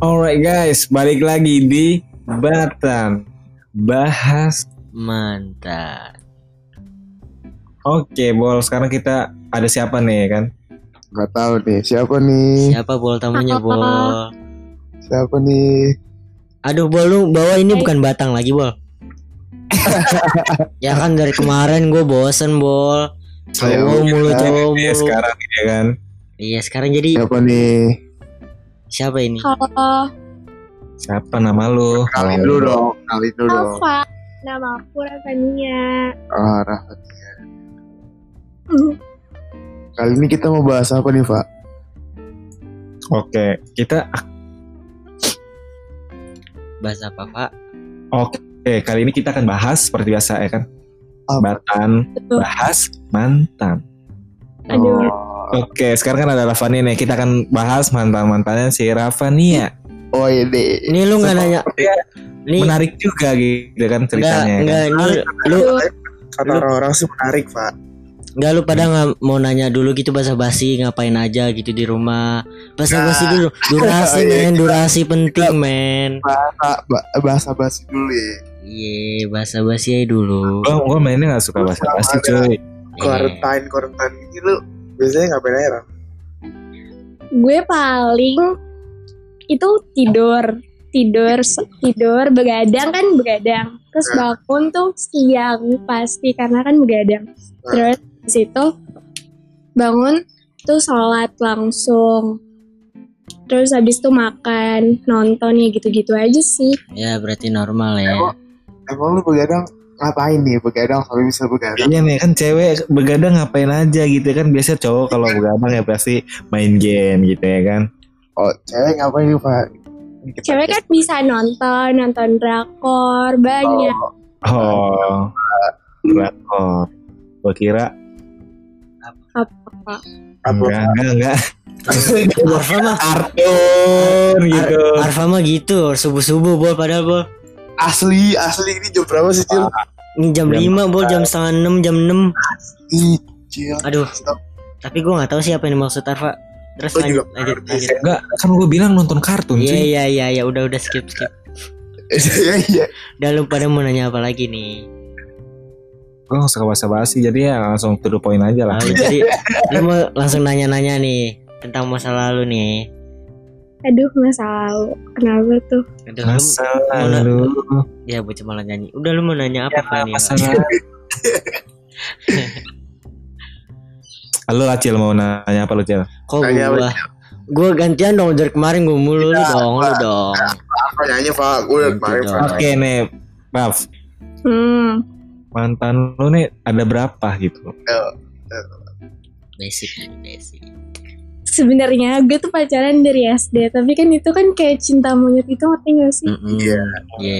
Alright guys, balik lagi di Batan Bahas Mantap. Oke bol, sekarang kita ada siapa nih kan? Gak tahu nih siapa nih? Siapa bol tamunya bol? Siapa nih? Aduh bol lu bawa ini bukan batang lagi bol. ya kan dari kemarin gue bosen bol. Saya Cowok mulu cowok Ya mulu. sekarang ya kan Iya sekarang jadi Siapa nih? Siapa ini? Halo, Siapa nama lu? Kenalin dulu dong. Kenalin dulu dong. Alfa. Nama aku Ravania. Ah, Rahmatia. Kali ini kita mau bahas apa nih, Pak? Oke, kita Bahasa apa pak? Oke, kali ini kita akan bahas seperti biasa ya kan? Apa? Batan Betul. bahas mantan. Aduh. Oh, Oke, sekarang kan ada Ravania nih. Kita akan bahas mantan-mantannya si Ravania. oh ini. Ini lu nggak nanya? Nih Menarik juga gitu kan enggak ceritanya. kan? enggak ini lu Kata orang-orang sih menarik, Pak. enggak lu pada nggak mau nanya dulu gitu bahasa basi ngapain aja gitu di rumah. Bahasa basi Nah. dulu. Durasi Oh, iya. men, durasi penting men. Bahasa ba- bahasa basi dulu ya. Iya bahasa basi aja dulu. Gua, gua mainnya gak suka bahasa basi cuy. Iya. Quarantine, quarantine ini lu biasanya ngapain aja? Ram? Gue paling itu tidur, tidur, tidur, begadang kan begadang. Terus bangun tuh siang pasti karena kan begadang. Terus di situ bangun tuh sholat langsung. Terus habis itu makan, nonton ya gitu-gitu aja sih. Ya berarti normal ya. Emang lu begadang ngapain nih? Begadang sampai bisa begadang? Iya nih kan cewek begadang ngapain aja gitu kan biasa cowok kalau begadang ya pasti main game gitu ya kan. Oh, cewek ngapain nih, Pak? Cewek kan bisa nonton, nonton drakor, banyak. Oh, drakor. Gua kira Apa? Apa? enggak enggak enggak. Arfa mah Kartun gitu. Ar- Arfa mah gitu subuh subuh bol padahal bol. Asli, asli. Ini jam berapa sih, Cil? Ini jam 5 bol. Jam setengah enam jam 6 Ih, Cil. Aduh. Stop. Tapi gue gak tahu siapa yang dimaksud Arfa. Terus Gua lanjut juga lanjut ngerti. lanjut. Enggak, kan gue bilang nonton kartun Iya iya iya ya udah udah skip skip. Iya, iya. Udah lu pada mau nanya apa lagi nih? Gue gak suka bahasa basi jadi ya langsung to the point aja lah. Lalu jadi lu mau langsung nanya-nanya nih Tentang masa lalu nih Aduh, masa lalu. Kenapa tuh? Aduh, mau lalu. ya bocah malah nyanyi Udah lu mau nanya apa nih Masa lalu. Halo Acil mau nanya apa lu Cil? Kok Nanya apa, gua Gua gantian dong dari kemarin gue mulu lu Iya, dong lu dong Apa nyanyi, Pak? Gue udah kemarin, Pak. dong. Oke nih, maaf. Hmm. Mantan lu nih ada berapa gitu? Basic nih basic Sebenarnya gue tuh pacaran dari SD, tapi kan itu kan kayak cinta monyet itu ngerti gak sih? Iya. Iya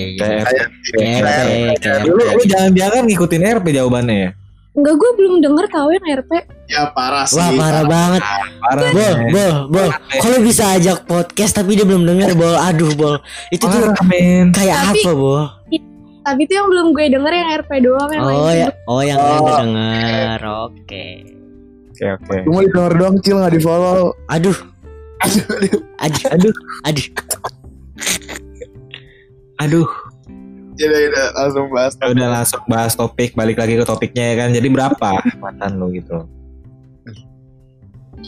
iya lu, lu jangan-jangan ngikutin RP jawabannya ya? Enggak, gue belum denger tahu yang RP. Ya parah sih. Wah parah banget Parah. Bol, men. bol, bol. Kalau bisa ajak podcast tapi dia belum denger, bol. Aduh, bol. Itu tuh men. kayak Tapi- apa, bol? Tapi itu yang belum gue denger yang RP doang yang Oh ya, oh yang lain Oh. udah denger. Oke. Oke oke. Cuma denger doang, Cil, nggak di follow. Aduh, Aduh, aduh. aduh, Aduh, aduh. Ya udah, udah, langsung bahas. Ya udah langsung bahas topik, balik lagi ke topiknya ya kan. Jadi berapa mantan lu gitu?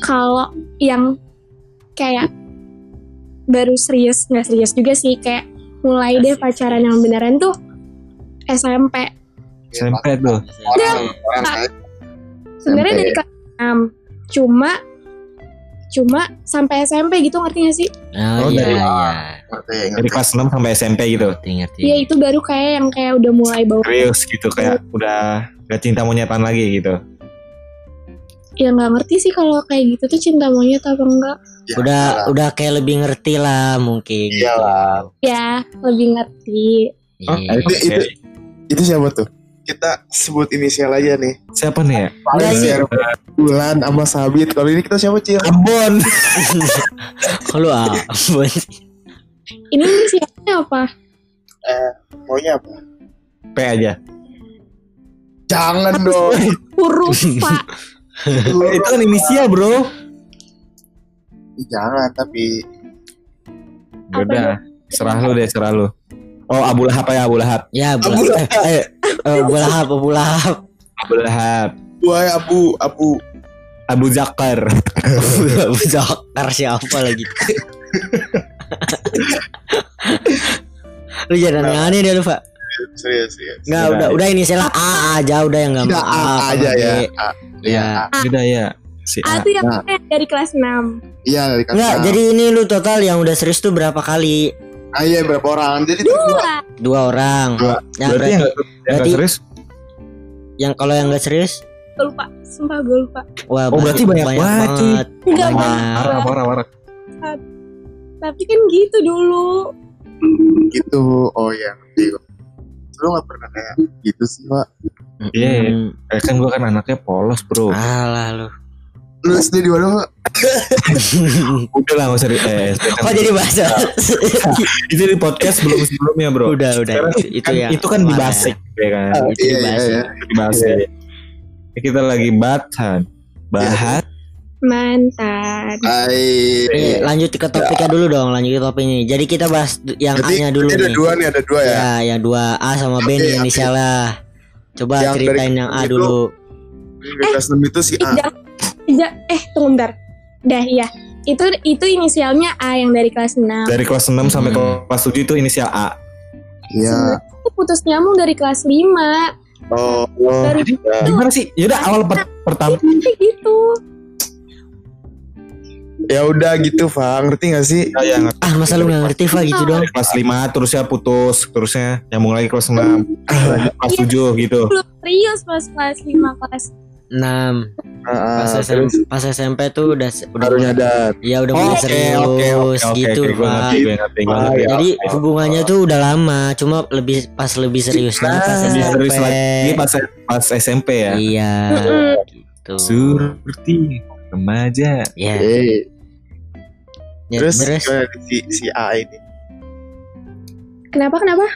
Kalau yang kayak baru serius, nggak serius juga sih, kayak mulai deh pacaran yang beneran tuh SMP. SMP tuh. Orang, orang. Sebenarnya dari kelas 6. Cuma cuma sampai SMP gitu ngerti gak sih? Oh, Oh, iya, dari- iya. Ngerti, Dari kelas 6 sampai SMP gitu. Iya itu baru kayak yang kayak udah mulai bau. Serius gitu kayak udah gak cinta monyetan lagi gitu. Ya nggak ngerti sih kalau kayak gitu tuh cinta monyet apa enggak? Ya, Udah, lah. udah kayak lebih ngerti lah mungkin. Iya lah. Ya lebih ngerti. Oh, Iya. Itu, itu, itu siapa tuh? Kita sebut inisial aja nih. Siapa nih ya? Enggak sih. Bulan sama Sabit. Kalau ini kita siapa, Cil? Ambon. Kalau apa? Ini inisialnya apa? Maunya apa? P aja. Jangan dong. Huruf Pak. Itu kan inisial bro. Jangan, tapi Udah, serah lu deh, serah lu. Oh, Abu Lahab ya, Abu Lahab. Ya, Abu bola. Eh, eh, eh, bola hap, bola hap. Abu Lahab. Wah abu abu. Abu Zakar. Abu Zakar siapa lagi? lu jangan aneh-aneh deh lu, Pak. Serius serius. Enggak, Udah. udah ini salah A aja udah yang enggak mau A aja ya. A. Ya. Udah ya. Si A A. tuh yang Nah. dari kelas 6 Iya dari kelas Enggak, jadi ini lu total yang udah serius tuh berapa kali? Ah iya berapa orang? Jadi dua. Dua Dua orang. Dua. Ya, Berarti yang berarti, nggak- yang nggak berarti- serius? yang kalau yang enggak serius, Gue lupa Sumpah gue lupa wah Oh, berarti banyak banget, cuy. Enggak Banyak. banyak Parah, parah, parah. Tapi kan gitu dulu gitu. Oh iya ngerti. Lu gak pernah kayak gitu sih pak? Iya. Hmm. Eh, kan gua kan anaknya polos, bro. Alah lu. Lu SD di mana pak? Udah lah, nggak usah di... Eh, kan- Kok jadi bahasa? itu di podcast belum sebelumnya, bro. udah, udah. Sekarang Itu, itu kan, ya. itu kan di basic, ya kan? Itu Iya, dibahas. iya, Di basic. Kita lagi bahan. Bahas. Mantan Hai. Eh, lanjut ke topiknya dulu dong, lanjut ke topiknya. Jadi kita bahas yang A-nya dulu ada nih. dua nih, ada dua ya. Ya, yang dua A sama B nih oke. inisialnya. Coba Yang ceritain yang A itu- dulu. Di 6 itu si A. Jangan- ja- Eh tunggu bentar Dah iya itu itu inisialnya A yang dari kelas 6 Dari kelas 6 sampai Hmm. kelas 7 itu inisial A. Iya. Itu putus nyambung dari kelas 5 Oh, oh. Dari Jadi gimana sih? Yaudah awal per- pertama Kayak gitu Ya udah gitu, Pak. Ngerti gak sih? ya yang Ah, masa lu nggak ngerti, Fa, gitu dong? dari kelas 5 terusnya putus, terusnya nyambung lagi kelas 6, lanjut kelas 7 gitu. Belum serius pas kelas 5 kelas 6 Ah, pas, SM, terus pas SMP tuh udah udah baru mulai, nyadar. ya udah Oh, mulai Oke, serius oke, oke, oke, gitu, ngerti, gue Ah, ngerti. iya. Jadi hubungannya tuh udah lama, cuma lebih pas lebih seriusnya Nah, pas lebih SMP. serius lagi pas pas SMP ya. Iya, gitu. Seperti remaja. Ya, Eh, ya, terus terus si si A ini? Kenapa kenapa?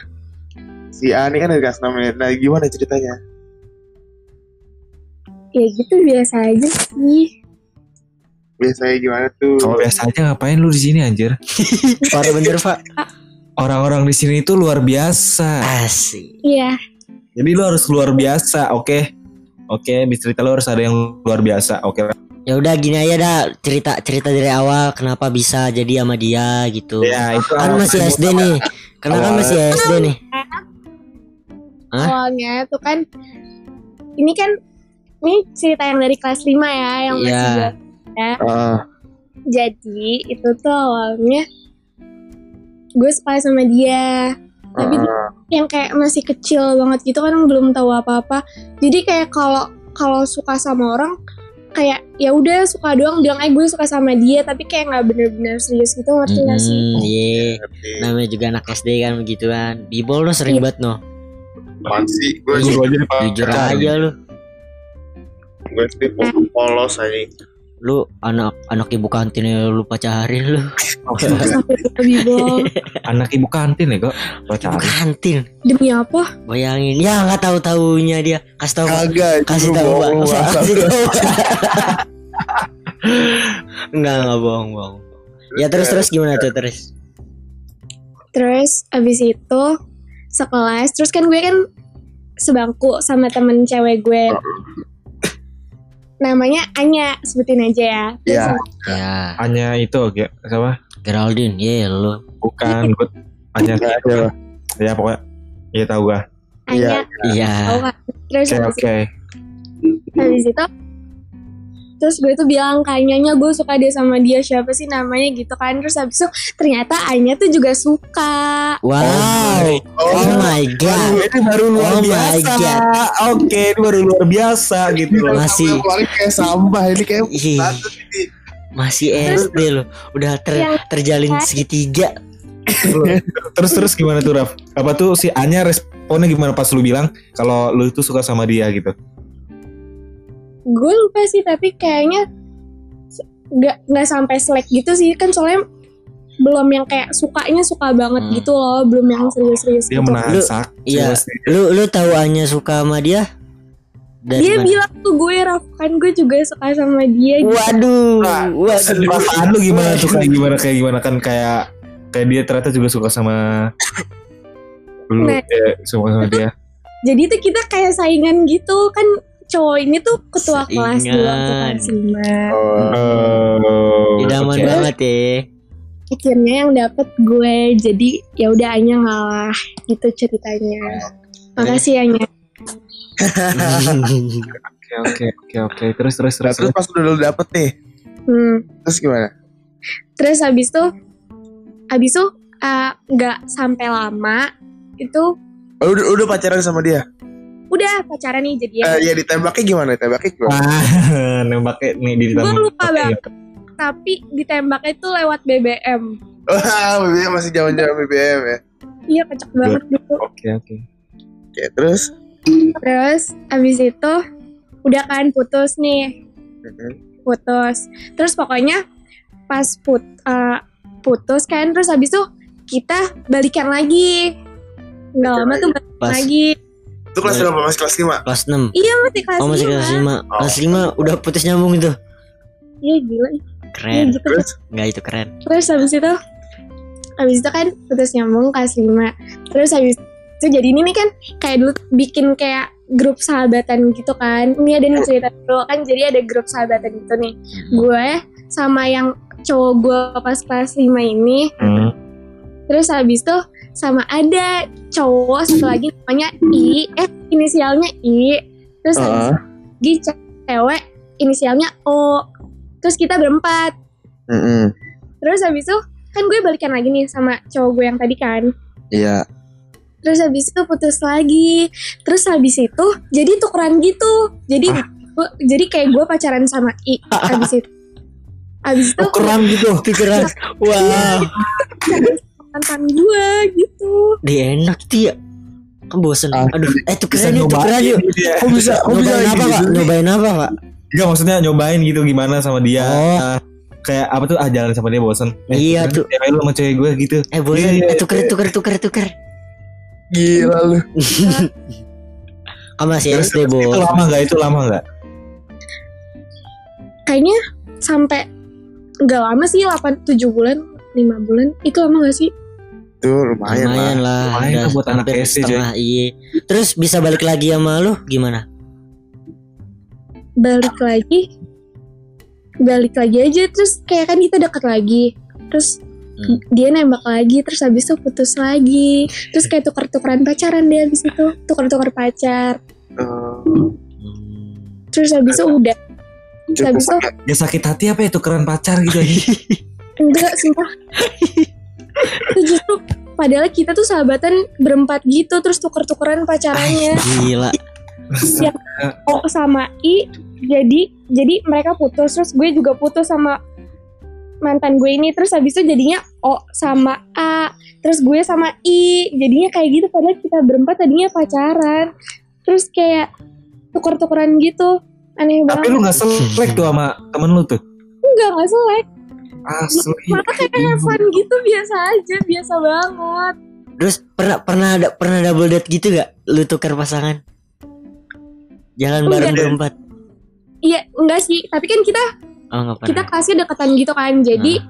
Si A ini kan dari kelas 6 nih. Nah, gimana ceritanya? Ya gitu biasa aja sih Biasanya gimana tuh? Kalau biasa aja ngapain lu di sini anjir? parah bener, Pak. Orang-orang di sini itu luar biasa. Asik. Iya Jadi lu harus luar biasa, oke? Oke, di cerita lu harus ada yang luar biasa, oke? Ya udah gini aja dah, cerita cerita dari awal kenapa bisa jadi sama dia gitu. Ya, itu Kan masih SD nih. Karena kan masih SD nih. Awalnya tuh kan Ini kan Ini cerita yang dari kelas 5 ya Yang masih Iya. biasa. Ah, Jadi itu tuh awalnya Gue suka sama dia Tapi ah, yang kayak masih kecil banget gitu kan belum tahu apa-apa jadi kayak kalau kalau suka sama orang kayak ya udah suka doang bilang aja gue suka sama dia tapi kayak nggak bener-bener serius gitu ngerti nggak sih Hmm, iya. Namanya juga anak SD kan begitu kan. Bibol lo sering Iya. banget no. Apaan sih? Gue Iya. Lu aja. Jujur aja lu. Gue SD polos aja. Lu anak anak ibu kantin yang lu pacarin lu. Anak ibu kantin ya, kok? Ibu Pacaran. kantin. demi apa Bayangin. Ya nggak tahu taunya dia. Kasih tahu. Kasih tahu, Kasih- tahu. Enggak, enggak bohong, bohong. Ya terus terus gimana tuh terus? terus abis itu sekelas terus kan gue kan sebangku sama temen cewek gue namanya Anya sebutin aja ya Iya. Ya, Hanya itu, ya, apa? Geraldine, ya lu. Bukan, gue hanya Nggak ada. ya pokoknya Iya tahu gua. Anya Iya. Oke, oke. habis itu terus gue tuh bilang kayaknya gue suka dia sama dia siapa sih namanya gitu kan terus habis itu ternyata Anya tuh juga suka Wow. Oh, Oh my god. Ini baru luar Oh my biasa. God. Oke, ini baru luar biasa gitu loh. Masih kayak sampah ini kayak masih SD loh. Udah ter- Yang- terjalin segitiga. Terus terus gimana tuh Raf? Apa tuh si Anya responnya gimana pas lu bilang kalau lu itu suka sama dia gitu? Gue lupa sih tapi kayaknya nggak nggak sampai selek gitu sih kan soalnya belum yang kayak sukanya suka banget Hmm. gitu loh belum yang serius-serius Dia gitu menahan Lu- sak. iya. Lu lu tahu Anya suka sama dia? Dari dia mana? bilang tuh gue Raf kan gue juga suka sama dia gitu. Waduh, Nah, waduh. Perasaan lu gimana tuh kayak gimana kayak gimana kan kayak kayak dia ternyata juga suka sama lu Nah. ya suka sama dia jadi tuh kita kayak saingan gitu kan cowok ini tuh ketua kelas dulu waktu kelas lima Oh, oh Idaman oke. banget ya. akhirnya yang dapet gue jadi ya udah Anya ngalah gitu ceritanya makasih Anya oke oke oke oke terus terus terus, terus pas udah lu dapet nih, hmm. terus gimana? terus habis tuh habis tuh uh, nggak sampai lama itu Oh, udah, udah pacaran sama dia? Udah pacaran nih jadi ya. Eh, ya ditembaknya gimana? Ditembaknya gimana? ah nembaknya nih di gue lupa banget tapi ditembaknya itu lewat BBM Wah, BBM masih zaman-zaman BBM ya. iya kocak banget gitu. Oke oke. Oke, terus? terus habis itu udah kan putus nih. Putus. Terus pokoknya pas put uh, putus kan terus habis itu kita balikan lagi. Nggak lama tuh balikan Pas lagi Itu kelas berapa? Masih kelas 5? kelas 6 iya masih kelas Oh masih kelas 5 Oh. Kelas 5 udah putus nyambung itu. Iya gila. Keren. Gitu. Terus? Enggak itu keren. Terus habis itu habis itu kan putus nyambung kelas 5 terus habis itu jadi ini nih kan kayak dulu bikin kayak grup sahabatan gitu kan. Ini ada nih cerita dulu. Kan jadi ada grup sahabatan gitu nih. Gue sama yang cowok gue pas kelas 5 ini. Hmm. terus habis itu sama ada cowok satu lagi namanya I eh inisialnya I terus Heeh. lagi cewek inisialnya O terus kita berempat Mm-mm. Terus habis itu kan gue balikan lagi nih sama cowok gue yang tadi kan. Iya. Terus habis itu putus lagi. Terus habis itu jadi tukeran gitu. Jadi gue- jadi kayak gue pacaran sama I habis itu. Habis itu tukeran gitu Tukeran Wow mantan gue gitu. Dia enak tuh ya Kan bosen Ah, Aduh Eh bisa tukeran yuk nyobain Tukeran yuk gitu ya. Kok bisa? Kok bisa Nyobain apa gitu? pak Nyobain apa pak Enggak maksudnya nyobain gitu gimana sama dia Oh. Ah, kayak apa tuh ah jalan sama dia bosan Iya, tuh. cewek lu sama cewek gue gitu Eh bosen Iya, iya, Eh tuker tuker tuker tuker Gila lu. Kamu masih Terus, SD terus, itu bo lama nggak itu lama nggak Kayaknya sampai nggak lama sih 8 7 bulan 5 bulan itu lama gak sih? Itu lumayan, Lumayan lah. lah Lumayan lah buat anak hampir SD, setengah, Iya. Terus bisa balik lagi sama lu Gimana? Balik lagi? Balik lagi aja terus kayak kan kita dekat lagi. Terus Hmm. dia nembak lagi terus habis itu putus lagi. Terus kayak tuker-tukeran pacaran dia habis itu. Tuker-tuker pacar. Eh, Hmm. terus habis itu udah. Cukup habis itu ya sakit hati apa ya tukeran pacar gitu enggak sumpah itu justru padahal kita tuh sahabatan berempat gitu terus tuker-tukeran pacarannya. Gila. O sama I jadi jadi mereka putus terus gue juga putus sama mantan gue ini terus habis itu jadinya O sama A terus gue sama I jadinya kayak gitu padahal kita berempat tadinya pacaran. Terus kayak tuker-tukeran gitu aneh tapi banget. lu nggak selek tuh sama temen lu tuh? Enggak nggak selek asli malah kayak fun gitu biasa aja biasa banget Terus pernah pernah ada pernah double date gitu gak? Lu tukar pasangan? Jalan bareng Enggak. berempat. iya enggak sih tapi kan kita Oh kita kelasnya dekatan gitu kan jadi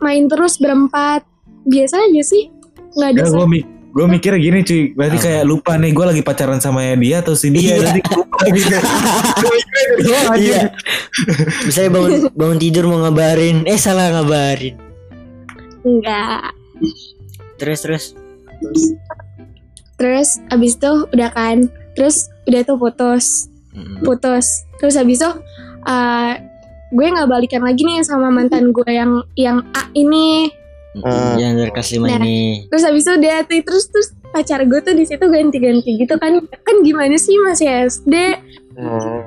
main terus berempat biasa aja sih nggak ada Ya, gue gue mikir gini cuy berarti Apa? kayak lupa nih gue lagi pacaran sama dia atau si dia Iya. nanti lupa gitu mikirnya gitu. Iya. Misalnya bangun bangun tidur mau ngabarin, eh salah ngabarin. enggak Terus terus. Terus abis itu udah kan Terus udah tuh putus. Putus Terus abis itu eh, Gue gak balikan lagi nih sama mantan gue yang yang A ini Mm-mm. Yang dari kelas lima Nah. ini. Terus abis itu tuh Terus terus pacar gue tuh di situ ganti-ganti gitu kan Kan gimana sih masih SD Oh.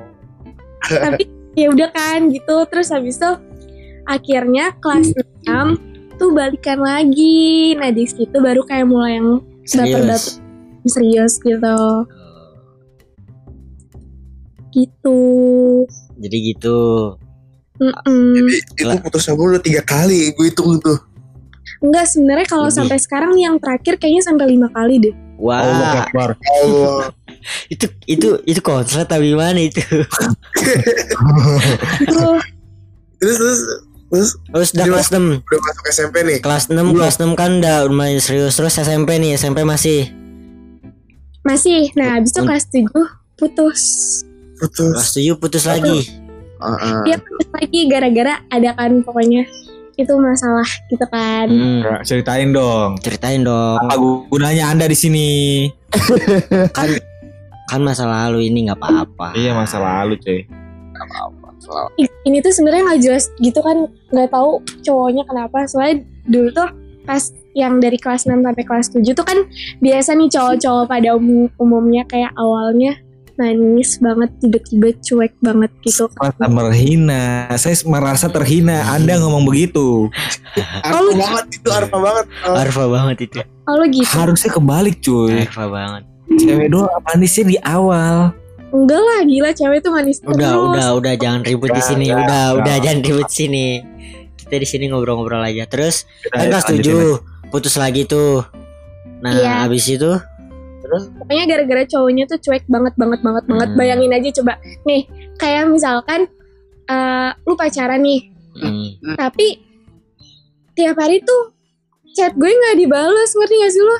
Tapi ya udah kan gitu Terus abis itu Akhirnya kelas 6 Tuh balikan lagi Nah di situ baru kayak mulai yang Baper-baper Serius. serius gitu Gitu Jadi gitu. Mm-mm. Jadi itu putus nyambung udah tiga kali gue hitung tuh. Enggak sebenarnya kalau sampai sekarang nih yang terakhir kayaknya sampai lima kali deh. Wah, Allah Akbar. Allah. itu itu itu konslet tapi gimana itu? Terus terus Terus Terus udah kelas 6 udah masuk SMP nih. Kelas 6 kelas 6 kan udah lumayan serius Terus SMP nih SMP masih Masih. Nah, habis itu kelas 7 putus. Putus. Kelas 7 putus lagi Heeh. Dia putus lagi gara-gara ada kan pokoknya itu masalah gitu kan. Hmm, Ceritain dong. Ceritain dong Apa gunanya Anda di sini? Kan kan masa lalu ini nggak apa-apa Iya masa lalu cuy. Apa-apa. Selalu. I- Ini tuh sebenarnya nggak jelas gitu kan, nggak tahu cowoknya kenapa. Soalnya dulu tuh pas yang dari kelas 6 sampai kelas 7 tuh kan biasa nih cowok-cowok pada umum- umumnya kayak awalnya nangis banget tiba-tiba cuek banget gitu Merasa terhina. Saya merasa terhina. Anda ngomong begitu. Arfa banget itu, arfa banget. Oh, Arfa banget itu Oh gitu? Harusnya kebalik cuy. Arfa banget Cewek doang manisnya di awal. Enggak lah gila cewek tuh manis Udah terus. udah udah jangan ribut di sini udah, Udah udah. udah jangan ribut di sini Kita di sini ngobrol-ngobrol aja Terus kan Ayo, kelas lanjutin 7 Putus lagi tuh Nah Iya. habis itu Pokoknya gara-gara cowoknya tuh cuek banget banget banget banget. Hmm. Bayangin aja coba. Nih, kayak misalkan eh lu pacaran nih, hmm, tapi tiap hari tuh chat gue nggak dibales, ngerti gak sih lo?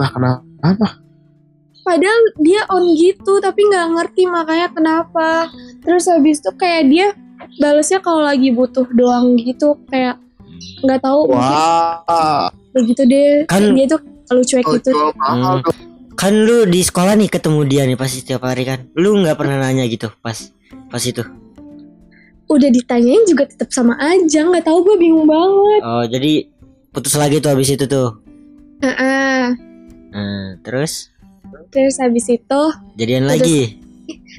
Lah kenapa? Padahal dia on gitu, tapi nggak ngerti makanya kenapa. Terus habis itu kayak dia balesnya kalau lagi butuh doang gitu, kayak nggak tahu mungkin Wah. begitu deh. Kan- dia tuh kalau cuek Oh, gitu. Hmm. Kan lu di sekolah nih ketemu dia nih pasti setiap hari kan Lu nggak pernah nanya gitu pas pas itu Udah ditanyain juga tetap sama aja, nggak tahu gue bingung banget. Oh jadi putus lagi tuh habis itu tuh Heeh. Nah, Terus Terus habis itu jadian Putus. lagi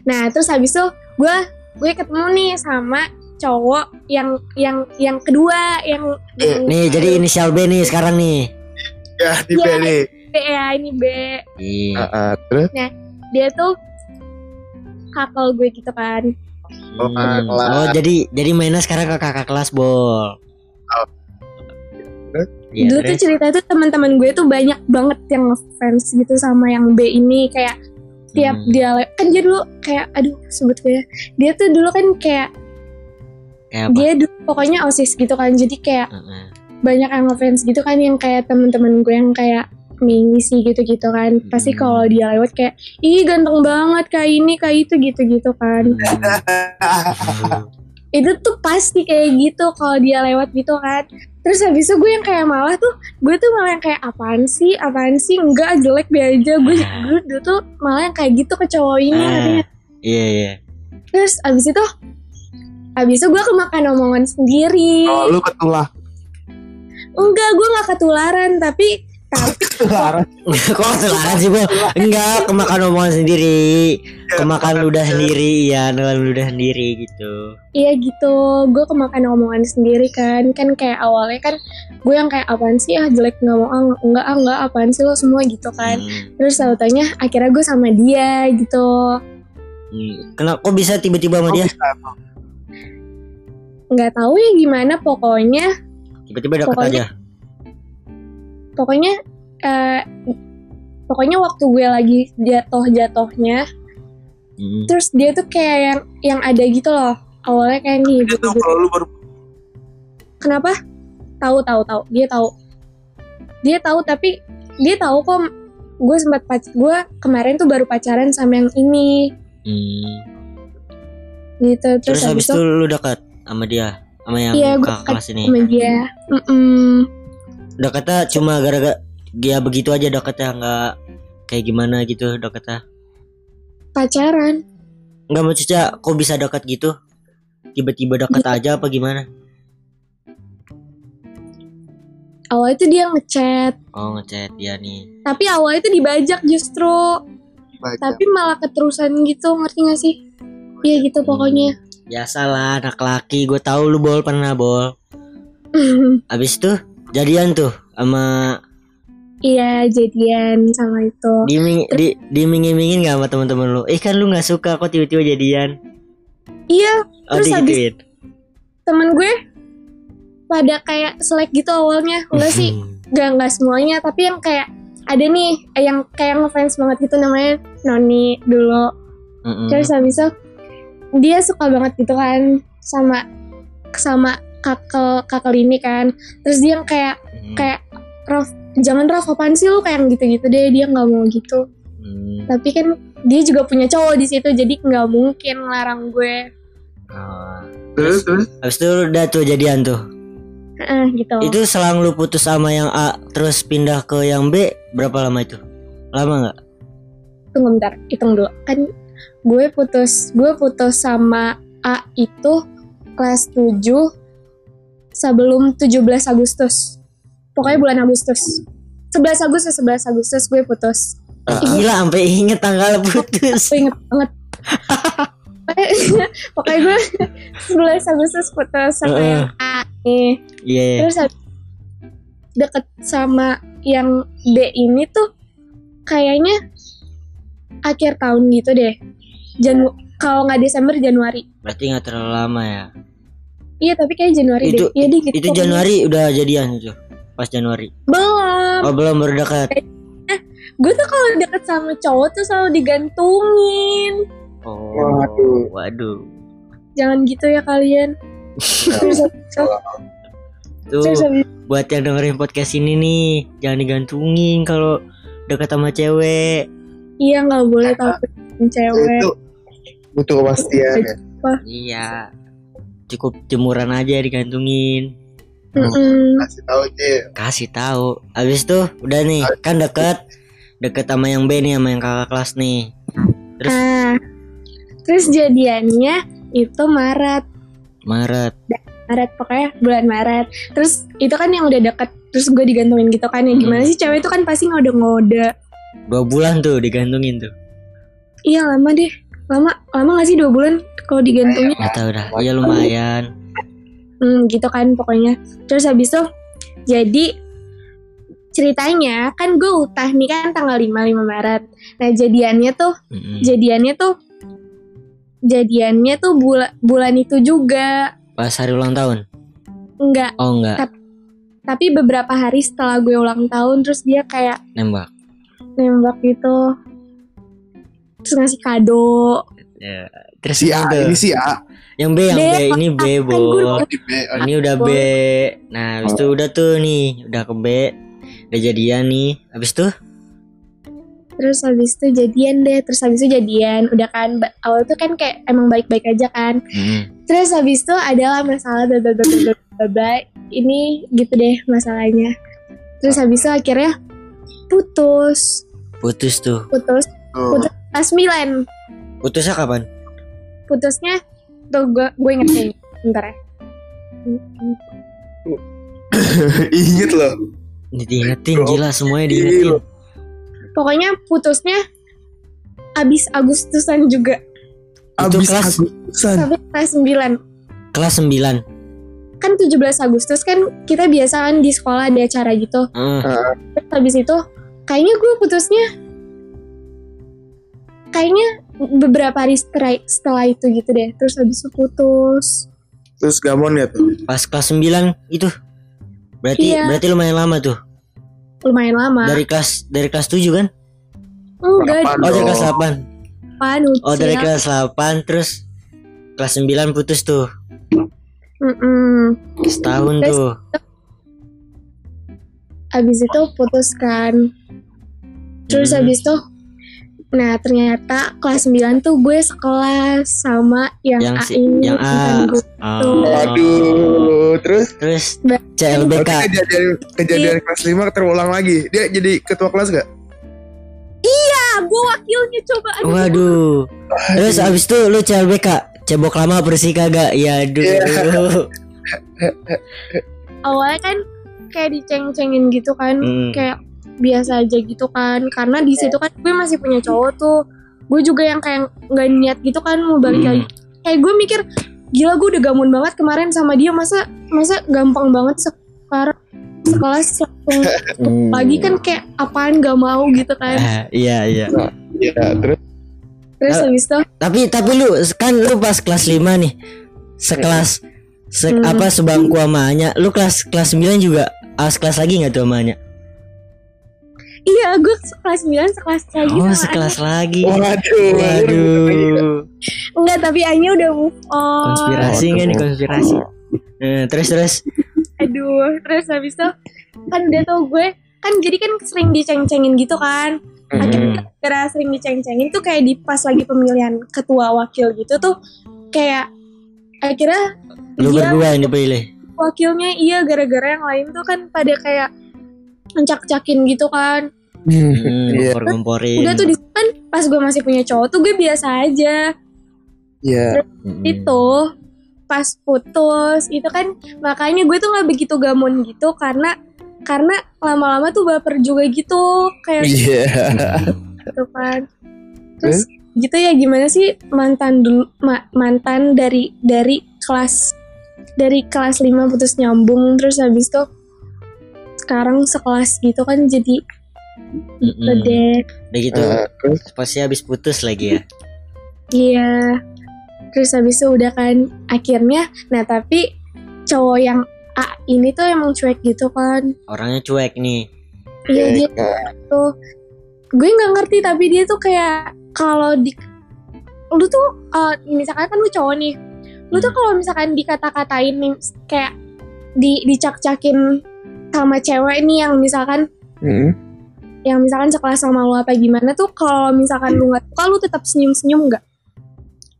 Nah, terus habis itu gue gue ketemu nih sama cowok yang yang yang kedua yang, yang Nih jadi inisial B nih sekarang nih Ya, di Iya. B nih. B ya ini B. Iya Heeh, terus Dia tuh kakak gue gitu kan. Oh, Hmm. kelas. Oh jadi jadi mainnya sekarang ke kakak kelas bol. Iya, Dulu tuh cerita tuh teman-teman gue tuh banyak banget yang ngefans gitu sama yang B ini kayak tiap Hmm. dia kan dia dulu kayak aduh sebut gue ya. Dia tuh dulu kan kayak Kayak apa? dia dulu pokoknya osis gitu kan. Jadi kayak Heeh. banyak yang ngefans gitu kan yang kayak temen-temen gue yang kayak mengisi gitu-gitu kan pasti Hmm. kalau dia lewat kayak ih ganteng banget kayak ini kayak itu gitu-gitu kan Hmm. itu tuh pasti kayak gitu kalau dia lewat gitu kan terus habis itu gue yang kayak malah tuh gue tuh malah yang kayak apaan sih apaan sih enggak jelek dia aja gue gue dulu tuh malah yang kayak gitu ke cowok ini Ah, katanya Iya iya. terus habis itu habis itu gue kemakan omongan sendiri Oh, lu ketulah. enggak gue nggak ketularan tapi Kok ketularan sih bol? Enggak, kemakan omongan sendiri. Kemakan ludah sendiri, iya, nelan ludah sendiri gitu. Iya gitu, gue kemakan omongan sendiri kan Kan kayak awalnya kan gue yang kayak apaan sih ah jelek nggak mau ah enggak ah enggak apaan sih lo semua gitu kan Hmm. Terus tau-taunya akhirnya gue sama dia gitu Hmm. Kenapa kok bisa tiba-tiba sama dia? nggak tahu ya gimana pokoknya Tiba-tiba deket Pokoknya- aja. Pokoknya eh, Pokoknya waktu gue lagi jatuh-jatuhnya Hmm. Terus dia tuh kayak yang, yang ada gitu loh Awalnya kayak nih Dia gitu, tahu kalau lu baru Kenapa? Tahu tahu tahu. Dia tahu. Dia tahu tapi dia tahu kok gue sempat pac gue kemarin tuh baru pacaran sama yang ini Hmm. gitu terus, Terus habis itu lu dekat sama dia, sama yang Iya, kelas ini. sama dia Mm-mm. Dekatnya cuma gara-gara dia begitu aja dekatnya nggak kayak gimana gitu dekatnya. pacaran Nggak mau Cica, kok bisa dekat gitu? Tiba-tiba dekat Iya. aja apa gimana? awalnya tuh dia ngechat Oh ngechat dia nih. tapi awalnya tuh dibajak justru baca. tapi malah keterusan gitu ngerti gak sih iya gitu pokoknya Biasalah anak laki, gue tahu lu bol pernah bol. Abis itu jadian tuh sama iya jadian sama itu diming di dimingin-mingin gak sama teman-teman lu? Eh kan lu nggak suka kok tiba-tiba jadian? iya Oh Terus habis- digituin. temen gue pada kayak selek gitu awalnya enggak sih Gak, nggak semuanya tapi yang kayak ada nih eh, yang kayak ngefans banget gitu namanya Noni dulu Mm-mm. terus habis itu dia suka banget gitu kan sama sama kakel kakel ini kan terus dia yang kayak Hmm. kayak Raf jangan Raf apaan sih lu kayak gitu-gitu deh dia nggak mau gitu Hmm. tapi kan dia juga punya cowok di situ jadi nggak mungkin larang gue Oh. Terus terus Habis itu lu udah tuh jadian tuh. ah gitu Itu selang lu putus sama yang A terus pindah ke yang B berapa lama itu? Lama nggak? tunggu bentar hitung dulu kan gue putus gue putus sama A itu kelas 7 sebelum 17 Agustus pokoknya bulan Agustus 11 Agustus 11 Agustus gue putus Gila sampai inget tanggal putus. gue inget banget pokoknya gue 11 Agustus putus sama Heeh. yang A nih Iya. iya. terus deket sama yang B ini tuh kayaknya akhir tahun gitu deh Janu kalau nggak Desember Januari Berarti nggak terlalu lama ya. Iya tapi kayak Januari Itu- deh iya deh gitu Itu. Januari udah jadian itu. Pas Januari. belum Oh belum baru dekat. gue tuh kalau deket sama cowok tuh selalu digantungin Oh. Waduh. Waduh. jangan gitu ya kalian Tuh buat yang dengerin podcast ini nih jangan digantungin kalau dekat sama cewek. iya nggak boleh takut cewek itu butuh kepastian ya. Iya. Cukup jemuran aja digantungin. Mm-mm. Kasih tahu Cil. Kasih tahu. Habis tuh udah nih kan deket deket sama yang B nih sama yang kakak kelas nih. Terus ah terus jadiannya itu Maret Maret. Maret pokoknya bulan Maret terus itu kan yang udah deket terus gue digantungin gitu kan ya gimana Hmm. sih cewek itu kan pasti ngode-ngode Dua bulan tuh digantungin tuh. iya lama deh lama lama gak sih dua bulan kalau digantungin Gak tau dah. Iya lumayan. hmm, gitu kan pokoknya terus habis itu jadi ceritanya kan gue utah nih kan tanggal 5 5 Maret nah jadiannya tuh Mm-mm. jadiannya tuh jadiannya tuh bulan bulan itu juga Pas hari ulang tahun. enggak Oh enggak tapi beberapa hari setelah gue ulang tahun terus dia kayak nembak. nembak gitu terus ngasih kado Ya. Terus Si ini A ini si A. Yang B yang B, B ini B bol. Oh. Oh, Ini udah B. Nah, habis itu udah tuh nih, udah ke B. Udah jadian nih. Habis tuh terus habis itu jadian deh terus habis itu jadian udah kan awal tuh kan kayak emang baik-baik aja kan mm, terus habis itu adalah masalah bla bla bla bla ini gitu deh masalahnya terus habis itu akhirnya putus putus tuh. putus Tuh. putus kelas 9 Putusnya kapan? putusnya tuh gue gue inget nih bentar ya Ingat loh. Ini diingetin gila semuanya diingetin. pokoknya putusnya abis Agustusan juga Itu Abis kelas Agustusan. sampai kelas 9 kelas 9. kan 17 Agustus kan kita biasa kan di sekolah ada acara gitu Heeh. Terus habis itu kayaknya gue putusnya kayaknya beberapa hari setelah, setelah itu gitu deh terus habis itu putus Terus gamon ya tuh. pas kelas 9 itu. Berarti Iya. berarti lumayan lama tuh. lumayan lama Dari kelas dari kelas 7 kan? enggak Delapan Oh, dari kelas 8. depan Oh, dari usia. kelas 8 terus kelas 9 putus tuh. Mm-mm. Setahun Terus- tuh. habis itu putus kan terus Hmm. habis itu nah ternyata kelas 9 tuh gue sekelas sama yang, Yang A si- ini yang A. gue. Oh. Aduh, terus Terus CLBK. Kejadian kejadian Iya. kelas 5 terulang lagi. Dia jadi ketua kelas gak? ah gue wakilnya coba aduh. Waduh. Terus abis itu lu CLBK cebok lama bersih kagak? Ya aduh. Iya. awalnya kan kayak diceng-cengin gitu kan Hmm. kayak biasa aja gitu kan karena di situ kan gue masih punya cowok tuh gue juga yang kayak nggak niat gitu kan mau balik Hmm. lagi kayak gue mikir gila gue udah gamun banget kemarin sama dia masa masa gampang banget sekarang sekelas langsung Hmm. lagi kan kayak apaan gak mau gitu kan Ah, iya iya. Iya, terus terus Ah. habis itu Tapi tapi lu kan lu pas kelas 5 nih. Sekelas se- Hmm. apa sebangku sama Anya. Lu kelas kelas 9 juga as kelas lagi nggak tuh sama Anya? Iya gue sekelas 9 sekelas lagi Oh, sekelas lagi. waduh. Waduh. Anya. enggak tapi Anya udah move on Konspirasi Oh, nggak nih tuh. konspirasi? Eh, terus terus. aduh terus habis itu kan udah tau gue kan jadi kan sering diceng-cengin gitu kan akhirnya gara sering diceng-cengin tuh kayak di pas lagi pemilihan ketua wakil gitu tuh kayak akhirnya Lu dia berdua yang dipilih. wakilnya iya gara-gara yang lain tuh kan pada kayak mencak-cakin gitu kan Hmm, Iya. ngompor-ngomporin. udah tuh di kan pas gue masih punya cowok tuh gue biasa aja Iya. Itu pas putus itu kan makanya gue tuh nggak begitu gamon gitu karena karena lama-lama tuh baper juga gitu kayak Iya. gitu kan terus gitu ya gimana sih mantan dulu ma- mantan dari dari kelas dari kelas 5 putus nyambung terus habis itu sekarang sekelas gitu kan jadi Mm-mm. gede Udah gitu. Eh, terus Pasti habis putus lagi ya. iya terus habis itu udah kan akhirnya nah tapi cowok yang A ini tuh emang cuek gitu kan Orangnya cuek nih. iya dia eh, tuh gue nggak ngerti tapi dia tuh kayak kalau di lu tuh eh, misalkan kan lu cowok nih lu tuh kalau misalkan dikata-katain nih kayak di dicak-cakin sama cewek nih yang misalkan mm, yang misalkan sekelas sama lu apa gimana tuh kalau misalkan lu nggak suka lu tetap senyum-senyum nggak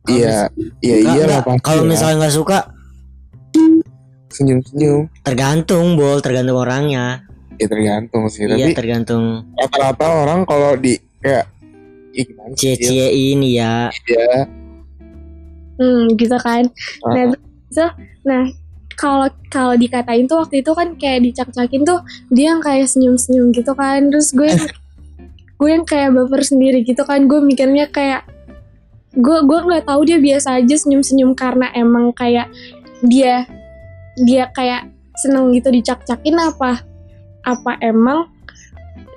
Iya. Iya iya Kalau lah. misalnya nggak suka, senyum-senyum tergantung bol, tergantung orangnya. ya tergantung sih Iya, tapi tergantung rata-rata orang kalau di kayak gimana sih, cie-ciein ya. ya hmm gitu kan Ah. nah so, nah kalau kalau dikatain tuh waktu itu kan kayak dicak-cakin tuh dia yang kayak senyum-senyum gitu kan. Terus gue yang- gue yang kayak baper sendiri gitu kan. Gue mikirnya kayak gue gue nggak tahu dia biasa aja senyum-senyum karena emang kayak dia dia kayak seneng gitu dicak-cakin apa apa emang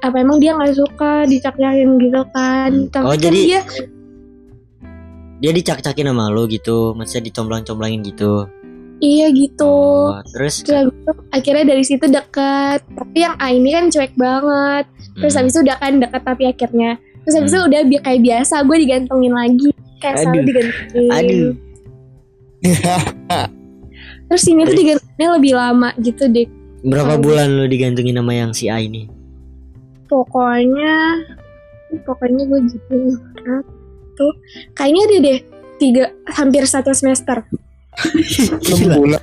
apa emang dia nggak suka dicak-cakin gitu kan. Tapi Oh, kan jadi- dia Dia dicak-cakin sama lu gitu, maksudnya dicomblang-comblangin gitu. Iya gitu. Oh, terus? Terus habis itu akhirnya dari situ deket Tapi yang A ini kan cuek banget. Terus Hmm. habis itu udah kan deket tapi akhirnya. Terus habis itu Hmm. udah bi- kayak biasa gue digantungin lagi. Kayak selalu digantungin. Aduh. Terus ini tuh digantunginnya lebih lama gitu deh. Berapa Aduh. bulan lu digantungin sama yang si A ini? Pokoknya Pokoknya gue gitu. Tuh. Kayaknya ada deh Tiga Hampir satu semester bulan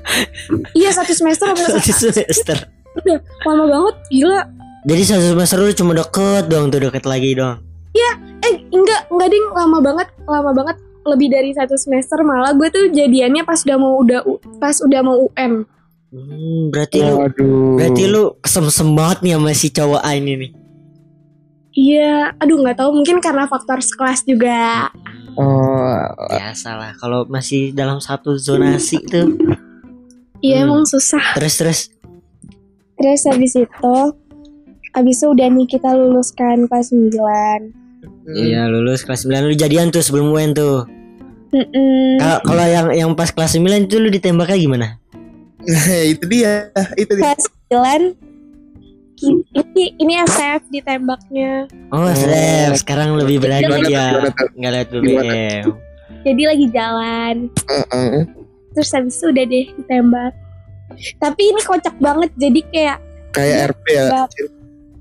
Iya satu semester apa Satu semester. Udah lama banget Gila. Jadi satu semester lu cuma deket doang tuh deket lagi doang. Eh enggak Enggak ding. Lama banget Lama banget. Lebih dari satu semester Malah gue tuh jadiannya pas udah mau udah Pas udah mau UN Hmm, berarti lu waduh. berarti lu kesem-sem banget nih sama si cowok A ini nih. Iya, aduh nggak tahu mungkin karena faktor sekelas juga. oh, Biasa lah kalau masih dalam satu zonasi tuh. Iya Hmm. emang susah. Terus terus Terus habis itu, habis itu udah nih kita lulus kan kelas 9 Iya lulus kelas 9 lu jadian tuh sebelum UN tuh. Kalau kalau yang yang pas kelas 9 itu lu ditembaknya gimana? itu dia itu dia Kelas 9 ki- ini ini SF ditembaknya. Oh, Oh. Srem, sekarang lebih berani Gimana tuh, dia. Enggak lihat BBM. Jadi lagi jalan. Heeh. Terus habis itu udah deh ditembak. Tapi ini kocak banget. Jadi kayak kayak RP ya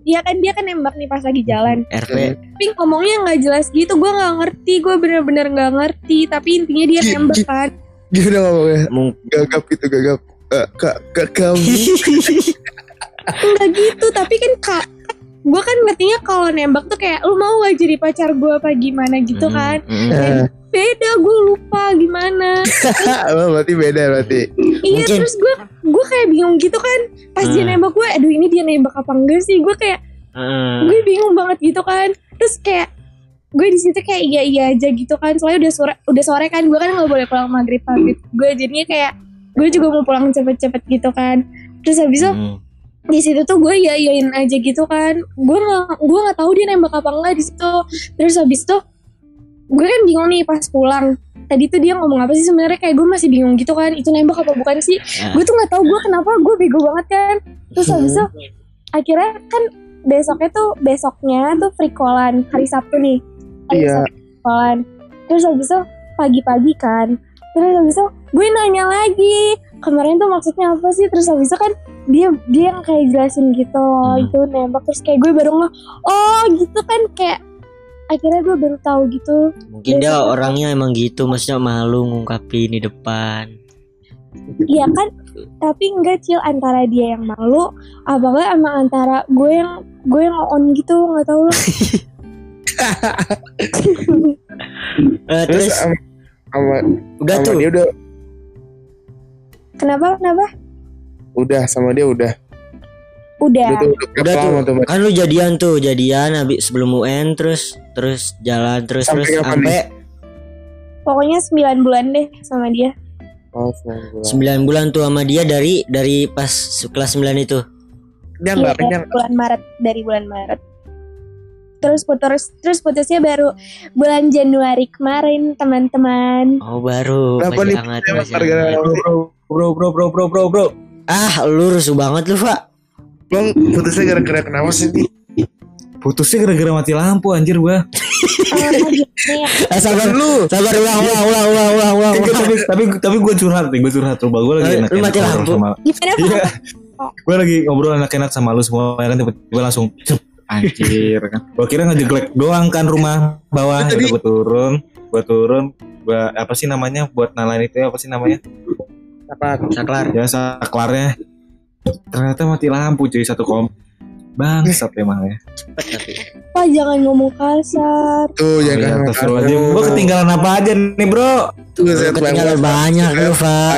dia kan dia kan nembak nih pas lagi jalan. RP. Tapi ngomongnya nggak jelas gitu. Gue nggak ngerti. Gue bener-bener nggak ngerti. Tapi intinya dia nembak kan. gimana ngomongnya gagap itu gagap Eh, kak kak kamu Enggak gitu, tapi kan kak gue kan ngertinya kalau nembak tuh kayak lu mau gak jadi pacar gue apa gimana gitu Mm, kan mm. Beda gue lupa gimana oh, berarti beda berarti iya Mungkin. terus gue gue kayak bingung gitu kan pas dia Hmm. nembak gue aduh ini dia nembak apa enggak sih gue kayak Heeh. gue bingung banget gitu kan terus kayak gue di situ kayak iya iya aja gitu kan soalnya udah sore udah sore kan gue kan nggak boleh pulang maghrib maghrib gue jadinya kayak gue juga mau pulang cepet-cepet gitu kan terus habis itu Mm. Di situ tuh gue ya iyain aja gitu kan. Gue nggak gue nggak tahu dia nembak apa enggak di situ. Terus habis itu gue kan bingung nih pas pulang. Tadi tuh dia ngomong apa sih sebenarnya? Kayak gue masih bingung gitu kan itu nembak apa bukan sih? Ya. gue tuh nggak tahu gue kenapa gue bego banget kan. Terus habis itu akhirnya kan besoknya tuh besoknya tuh free callan hari Sabtu nih. Hari Iya. Sabtu free callan. Terus habis itu pagi-pagi kan. Terus habis itu gue nanya lagi kemarin tuh maksudnya apa sih? Terus habis itu kan dia dia yang kayak jelasin gitu loh Hmm. itu nembak terus kayak gue baru nggak oh gitu kan kayak akhirnya gue baru tahu gitu Mungkin dia orangnya emang gitu, maksudnya malu ngungkapin di depan. Iya kan tapi enggak cil antara dia yang malu apa enggak emang antara gue yang gue yang on gitu nggak tahu loh Eh, terus terus sama, sama, udah sama tuh. dia udah kenapa kenapa udah sama dia udah udah udah tuh udah tuh. Kan lu jadian tuh, jadian habis sebelum UN terus terus jalan terus Sampai terus sampai pokoknya 9 bulan deh sama dia oh sembilan 9 bulan bulan tuh sama dia dari dari pas kelas 9 itu. Iya, nggak dari bulan Maret dari bulan Maret terus putus terus putusnya baru bulan Januari kemarin teman-teman Oh, baru. Kenapa nih? sih? Bro, bro, bro, bro, bro, bro. Ah, lu rusuh banget lu, Pak. Bang putusnya gara-gara kenapa sih nih Putusnya gara-gara mati lampu anjir gua. Eh, ya? Sabar lu Sabar ulang ulang ulang ulang ulang ulang. Gua- tapi tapi tapi gue curhat nih, gue curhat rumah gue lagi enak lu mati lampu. sama gimana. Pak? gue lagi ngobrol enak-enak sama lu semua ya kan tiba-tiba langsung cep anjir kan. Gue kira ngejeglek doang kan rumah bawah gue turun, gue turun, gue apa sih namanya buat nalain itu ya, apa sih namanya? Apa Saklar. Ya saklarnya. Ternyata mati lampu cuy satu kom. Bangsat emang ya. Pak jangan ngomong kasar tuh Oh, jangan iya, Astagfirullahaladzim. Gue ketinggalan apa aja nih bro? tuh Lu saya ketinggalan banyak lu, Pak.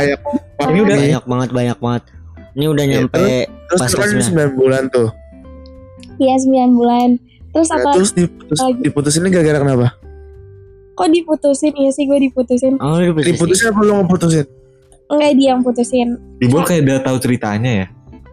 Ini udah Banyak banget banyak banget. Ini udah Ya, nyampe terus Pas itu kan kelas 9 bulan tuh Iya 9 bulan Terus Nah, apa terus diputus, lagi? diputusinnya gara-gara kenapa Kok diputusin Iya sih gue diputusin Oh, diputusin. diputusin apa lu ngeputusin Enggak dia yang putusin Ibu kayak udah tahu ceritanya ya.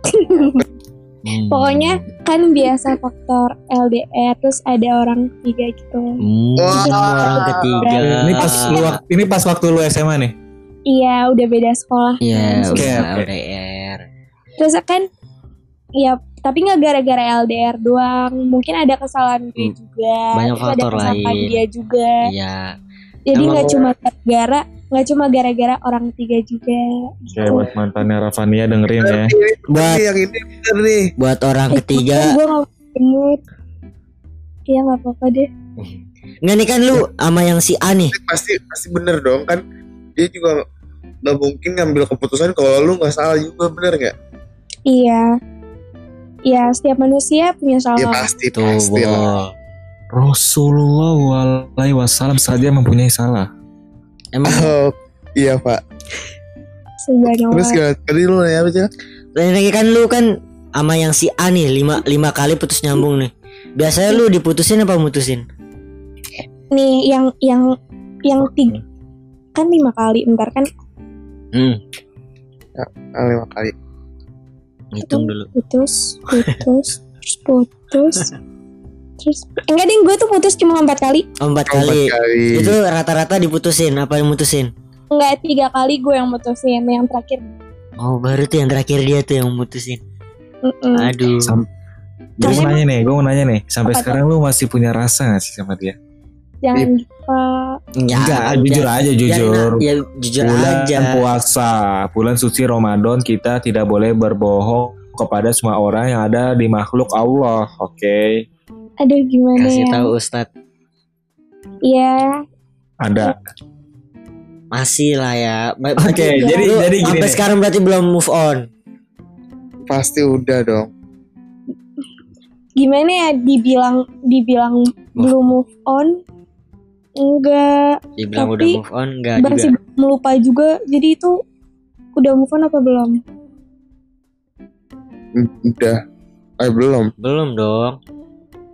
Hmm. Pokoknya kan biasa faktor LDR Terus ada orang ketiga gitu Hmm, Wah. orang ketiga. Ini pas lu ini pas waktu lu SMA nih. Iya udah beda sekolah Iya, Oke, udah oke. LDR. Terus kan Ya tapi nggak gara-gara LDR doang Mungkin ada kesalahan gue Hmm. juga Banyak Terus ada faktor kesalahan lain. dia juga Iya. Jadi nggak cuma gara nggak cuma gara-gara orang ketiga juga Kayak buat mantannya Ravania dengerin ya. Buat yang ini bener nih buat orang ketiga. gue nggak bener Iya nggak apa-apa deh Nggak nih kan lu sama yang si A nih. pasti pasti bener dong kan dia juga nggak mungkin ngambil keputusan kalau lu nggak salah juga bener nggak Iya Iya setiap manusia punya ya salah pasti Tuh, pasti lah Bol. Rasulullah alaihi wasallam saja mempunyai salah. Emang oh iya pak terus gimana? tadi lu nanya apa sih Lain lagi kan lu kan sama yang si A nih lima, lima kali putus nyambung nih. Biasanya lu diputusin apa mutusin? Nih yang yang yang tiga kan lima kali bentar kan Hmm, ah, lima kali hitung dulu. putus putus terus putus terus enggak ding gue tuh putus cuma empat kali Oh, empat Oh, empat kali. kali Itu rata-rata diputusin apa yang mutusin? enggak tiga kali gue yang mutusin yang terakhir Oh, baru tuh yang terakhir dia tuh yang mutusin. Mm-mm. Aduh. Sam- Gue mau nanya nih, gue mau nanya nih, sampai Apa tuh? sekarang lu masih punya rasa gak sih sama dia? jangan lupa Ya, Enggak, jujur aja, jujur. Ya, jujur bulan aja. puasa, bulan suci Ramadan kita tidak boleh berbohong kepada semua orang yang ada di makhluk Allah, oke? Aduh gimana Kasih ya tahu Ustadz. Iya Ada. Masih lah ya. Oke, berarti jadi lu jadi gini sampai nih. sekarang berarti belum move on. pasti udah dong gimana ya dibilang dibilang belum move on enggak Dibilang udah Tapi move on enggak masih juga. melupa juga jadi itu udah move on apa belum udah eh belum Belum dong.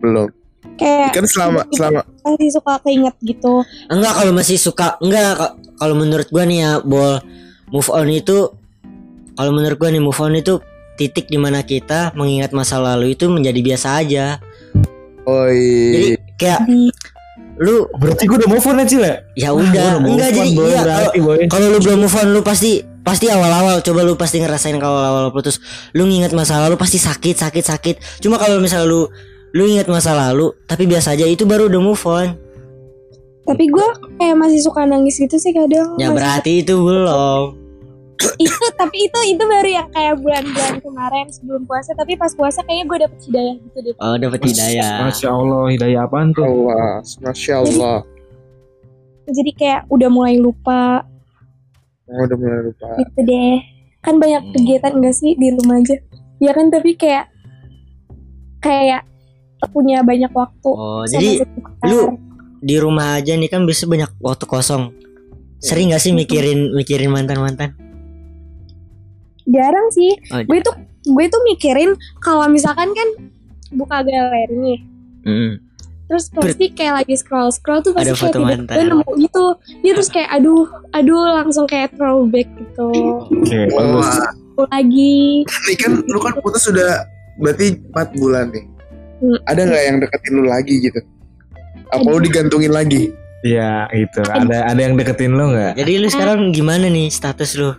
Belum. Kayak kan selama selama masih suka keinget gitu. Enggak kalau masih suka enggak ka- kalau menurut gua nih ya bol move on itu kalau menurut gua nih move on itu titik di mana kita mengingat masa lalu itu menjadi biasa aja. oh Jadi iya kayak lu Berarti gue udah move on aja lah. ya? Udah enggak jadi iya kalau kalau lu belum move on lu pasti pasti awal-awal coba lu pasti ngerasain kalau awal-awal putus. Lu nginget masa lalu pasti sakit sakit sakit. Cuma kalau misalnya lu lu inget masa lalu tapi biasa aja itu baru udah move on tapi gue kayak masih suka nangis gitu sih kadang ya Masih- berarti itu belum itu tapi itu itu baru yang kayak bulan-bulan kemarin sebelum puasa tapi pas puasa kayaknya gue dapet hidayah gitu deh Oh dapat hidayah. Masya Allah hidayah apaan tuh? Allah, masya Allah. jadi kayak udah mulai lupa Oh, udah mulai lupa. gitu deh kan banyak Hmm. kegiatan enggak sih di rumah aja ya kan tapi kayak kayak punya banyak waktu Oh sama jadi sekitar. lu di rumah aja nih kan bisa banyak waktu kosong. Sering gak sih mikirin mikirin mantan mantan? jarang sih Oh, gue tuh gue tuh mikirin kalau misalkan kan buka galeri nih Hmm. terus pasti kayak lagi scroll scroll tuh pasti Ada kayak foto tiba-tiba mantan. nemu gitu dia terus kayak aduh aduh langsung kayak throwback gitu Oke, bagus. Wah, lagi Nih kan lu kan putus sudah berarti 4 bulan nih. Hmm. Ada nggak yang deketin lu lagi gitu? Apa lu digantungin lagi? Iya, itu. Ada ada yang deketin lo nggak? Jadi lu sekarang gimana nih status lu?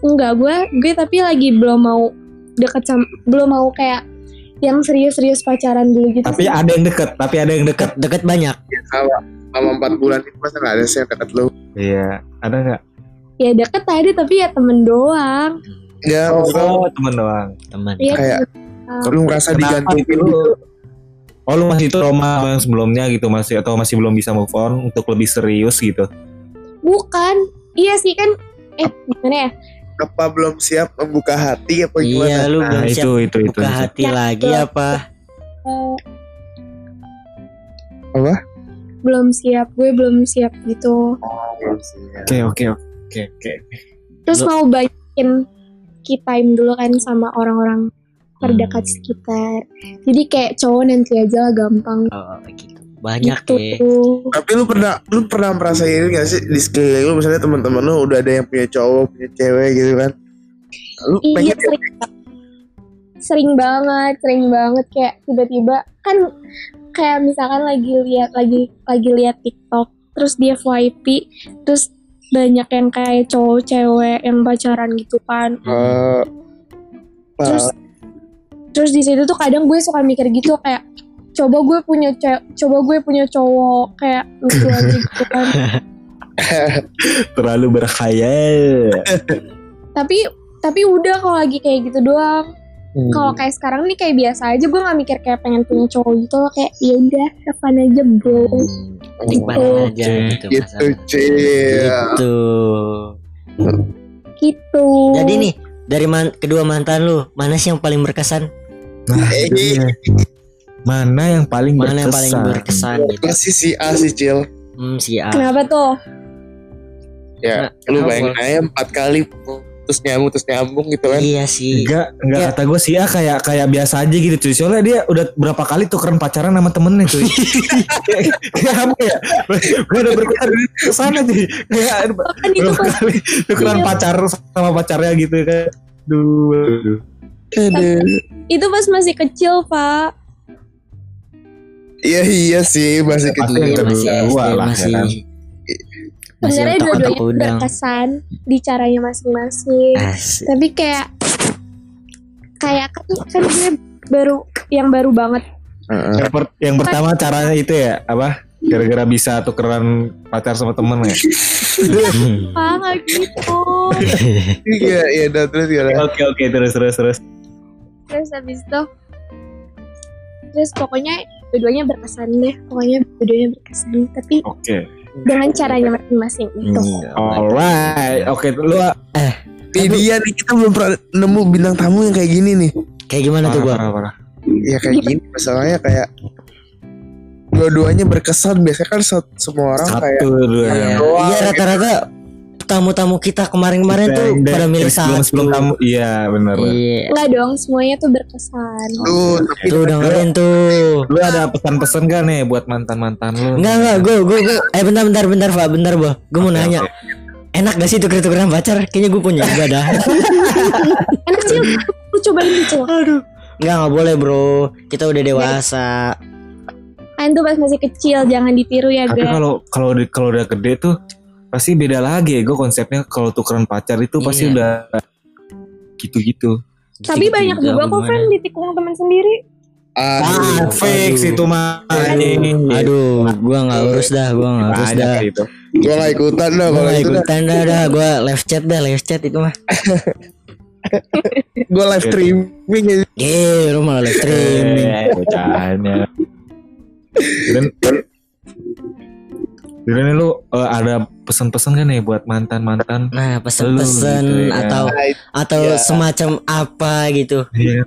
enggak gue gue tapi lagi belum mau deket sama belum mau kayak yang serius-serius pacaran dulu gitu Tapi sih. ada yang deket, tapi ada yang deket. Deket banyak. Ya, sama sama 4 bulan itu masa nggak ada sih yang deket lu? Iya, ada nggak? ya deket tadi tapi ya temen doang Ya, Oh, temen doang. Teman. Iya Kayak- temen. lu digantungin itu? gitu. Oh, lu masih trauma sama yang sebelumnya gitu masih atau masih belum bisa move on untuk lebih serius gitu? bukan iya sih kan eh gimana ya Apa belum siap membuka hati apa Iya gimana? lu Nah, belum siap itu itu itu. buka itu. hati Ya, lagi betul. apa? Eh, Apa? belum siap gue belum siap gitu Oh, belum siap. Oke, oke, oke, oke. terus Lu- mau banyakin key time dulu kan sama orang-orang terdekat Hmm. sekitar jadi kayak cowok nanti aja lah gampang Oh gitu. Banyak gitu ya. Tapi lu pernah lu pernah merasa ini gak sih di sekeliling lu misalnya teman-teman lu udah ada yang punya cowok, punya cewek gitu kan? Lu iya pengen sering sering banget sering banget kayak tiba-tiba kan kayak misalkan lagi lihat lagi lagi lihat TikTok terus dia FYP terus banyak yang kayak cowok cewek yang pacaran gitu kan eh, terus terus di situ tuh kadang gue suka mikir gitu kayak coba gue punya coba gue punya cowok kayak lucu aja gitu kan Terlalu berkhayal. tapi tapi udah kalau lagi kayak gitu doang Hmm. kalau kayak sekarang nih kayak biasa aja gue nggak mikir kayak pengen punya cowok gitu loh kayak ya udah fun aja bro Hmm, Gitu. aja gitu gitu masalah. cil Gitu. gitu Jadi nih dari man- kedua mantan lu mana sih yang paling berkesan? Nah, Eh, mana yang paling Mana yang berkesan? paling berkesan gitu? masih si A si Cil Hmm, si A. kenapa tuh ya Nah, lu kenapa? bayangin aja empat kali terus nyambung terus nyambung gitu kan Iya sih. Enggak, enggak Ya. kata gue sih ah kayak kayak biasa aja gitu cuy. Soalnya dia udah berapa kali tukeran pacaran sama temennya cuy. kayak apa ya? Gue udah berkesan ke sana cuy. Kayak kan itu berapa kali tukeran Iya. pacar sama pacarnya gitu kan. Duh, aduh. Aduh. itu pas masih kecil pak iya iya sih masih kecil yang Iya, kedua masih lah, ya masih kan? masih sebenarnya dua-duanya berkesan di caranya masing-masing tapi kayak kayak kan, kan gue baru yang baru banget Heeh. Yang, per- yang pertama caranya itu ya apa? Gara-gara bisa tukeran pacar sama temen ya. Pak nggak gitu iya iya udah terus Oke oke terus terus terus. Terus habis itu terus pokoknya dua-duanya berkesan deh pokoknya dua-duanya berkesan tapi Oke. dengan caranya masing-masing gitu Iya, Alright. Oke, lu Ini dia nih kita belum pernah nemu bintang tamu yang kayak gini nih Kayak gimana tuh gua? parah, parah. ya kayak gini masalahnya kayak dua-duanya berkesan biasanya kan se- semua orang kayak Satu dua. Iya, doang iya rata-rata tamu-tamu kita kemarin-kemarin tuh Yang- pada milih sebelum kamu iya benar. Iya. Enggak dong semuanya tuh berkesan. Tuh tapi Tuh dengerin tuh. Lu ada pesan-pesan gak nih buat mantan-mantan lu? Enggak enggak gue gue gue eh bentar bentar bentar Pak bentar Bo. Gue mau Oke, nanya. oke. enak gak sih tuker-tukeran pacar? Kayaknya gue punya juga dah. Enak sih lu cobain gitu aduh. Enggak enggak boleh bro. Kita udah dewasa. Kan tuh pas masih kecil jangan ditiru ya Tapi guys kalau kalau kalau udah gede tuh pasti beda lagi gue konsepnya kalau tukeran pacar itu pasti Iya. udah gitu-gitu. tapi Gitu banyak juga kok kan ditikung teman sendiri aduh, Ah, fix Aduh. itu mah. aduh gue nggak urus dah gue nggak urus dah itu. Gua gak ikutan dah Gue kalau gak itu dah. ikutan dah dah Gue live chat dah live chat itu mah Gua live streaming ya. Ye lu malah live streaming Eh, bocahnya. Dan nih lu eh, ada pesan-pesan kan nih buat mantan-mantan? Nah Lu pesen-pesen gitu ya. atau Nah, atau Ya. semacam apa gitu Iya.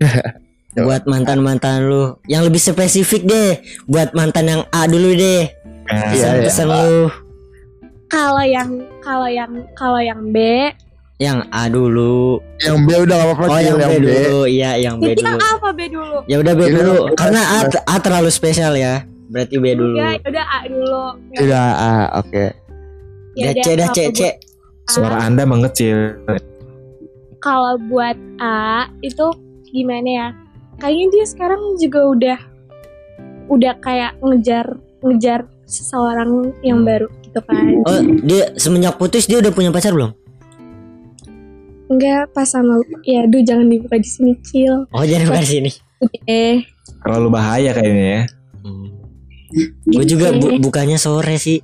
buat mantan-mantan lu yang lebih spesifik deh buat mantan yang A dulu deh Nah, Iya, iya. pesan lu Kalau yang kalau yang kalau yang B, yang A dulu Yang B udah gak apa-apa oh Cil, yang B yang B. dulu iya yang B yang dulu apa B dulu? ya udah B dulu lu- karena A, A terlalu spesial ya berarti B dulu Ya, udah A dulu. Udah ah oke. Ya udah, C kalau C buat Suara Anda mengecil. Kalau buat A itu gimana ya? Kayaknya dia sekarang juga udah udah kayak ngejar ngejar seseorang yang baru gitu kan. oh dia semenjak putus dia udah punya pacar belum Enggak pas sama ya aduh jangan dibuka di sini Cil. oh jangan bukan sini Eh, Terlalu bahaya kayaknya ya. gue juga bu- Oke. bukannya sore sih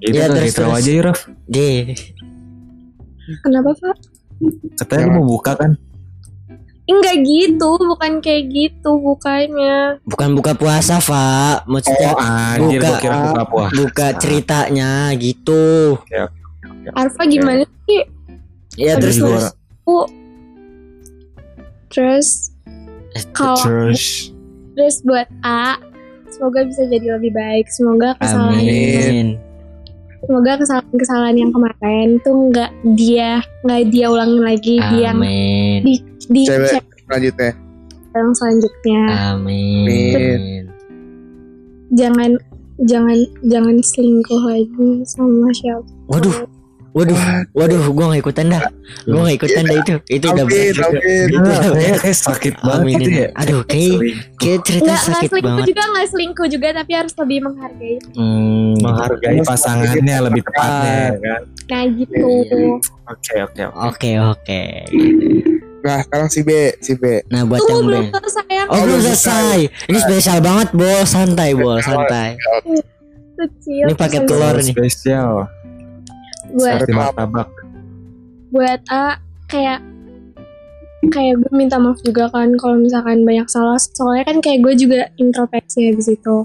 Itu Ya, kan terus, terus. aja ya, Raf. deh Kenapa, Pak? Katanya lu mau buka kan? Enggak gitu, bukan kayak gitu bukannya. bukan buka puasa Fa maksudnya Oh, anjir buka. kira buka puasa. buka ceritanya gitu Arfa gimana sih? ya terus terus gua- Terus Eh, kalau Terus terus buat A semoga bisa jadi lebih baik. Semoga kesalahan amin semoga kesalahan-kesalahan yang kemarin tuh nggak dia nggak dia ulangin lagi dia amin di di Cewek selanjutnya. yang selanjutnya. amin Jangan jangan jangan selingkuh lagi sama siapa. waduh waduh waduh gua gak ikutan dah gua gak ikutan dah itu itu udah berat juga. Itu kayak, sakit banget gitu ini. ya. aduh kayak kayak cerita Nggak sakit selingkuh banget juga nggak selingkuh juga tapi harus lebih menghargai. hmm. Menghargai pasangannya lebih tepatnya kan. Nah gitu. Oke oke oke. oke oke Nah sekarang si B, si B. nah buat Tunggu yang belum B selesai Oh belum selesai Ini spesial banget bol Santai bol santai kecil. Ini pakai telur nih Spesial. Buat Seperti martabak. buat A kayak kayak gue minta maaf juga kan kalau misalkan banyak salah soalnya kan kayak gue juga introspeksi habis itu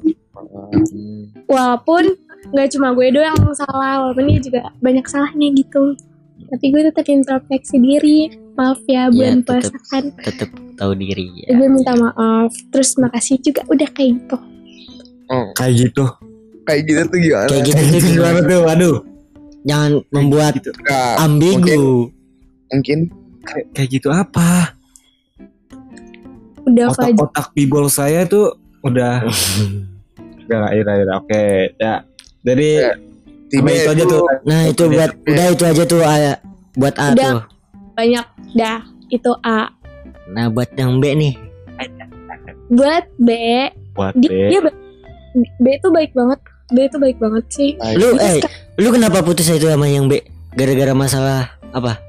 walaupun nggak cuma gue doang yang salah walaupun dia juga banyak salahnya gitu tapi gue tetap introspeksi diri maaf ya bulan tetep. puasa kan Tetep tahu diri ya gue minta maaf terus makasih juga udah kayak gitu Kayak gitu. Kayak gitu tuh gimana? Kayak gitu tuh Gimana tuh? Waduh. Jangan membuat Gitu. Nah, ambigu mungkin Kayak, kayak gitu apa? udah Faj Otak-otak bibol saya tuh udah Udah gak ira ira. Oke, ya. Jadi Ya. si sama B itu aja tuh. Nah itu buat Udah itu aja tuh A, Buat A Udah. tuh banyak dah itu A Nah buat yang B nih buat B Buat dia, B. dia B itu baik banget B itu baik banget sih. Lu Dia eh Lu kenapa putus itu sama yang B? Gara-gara masalah Apa?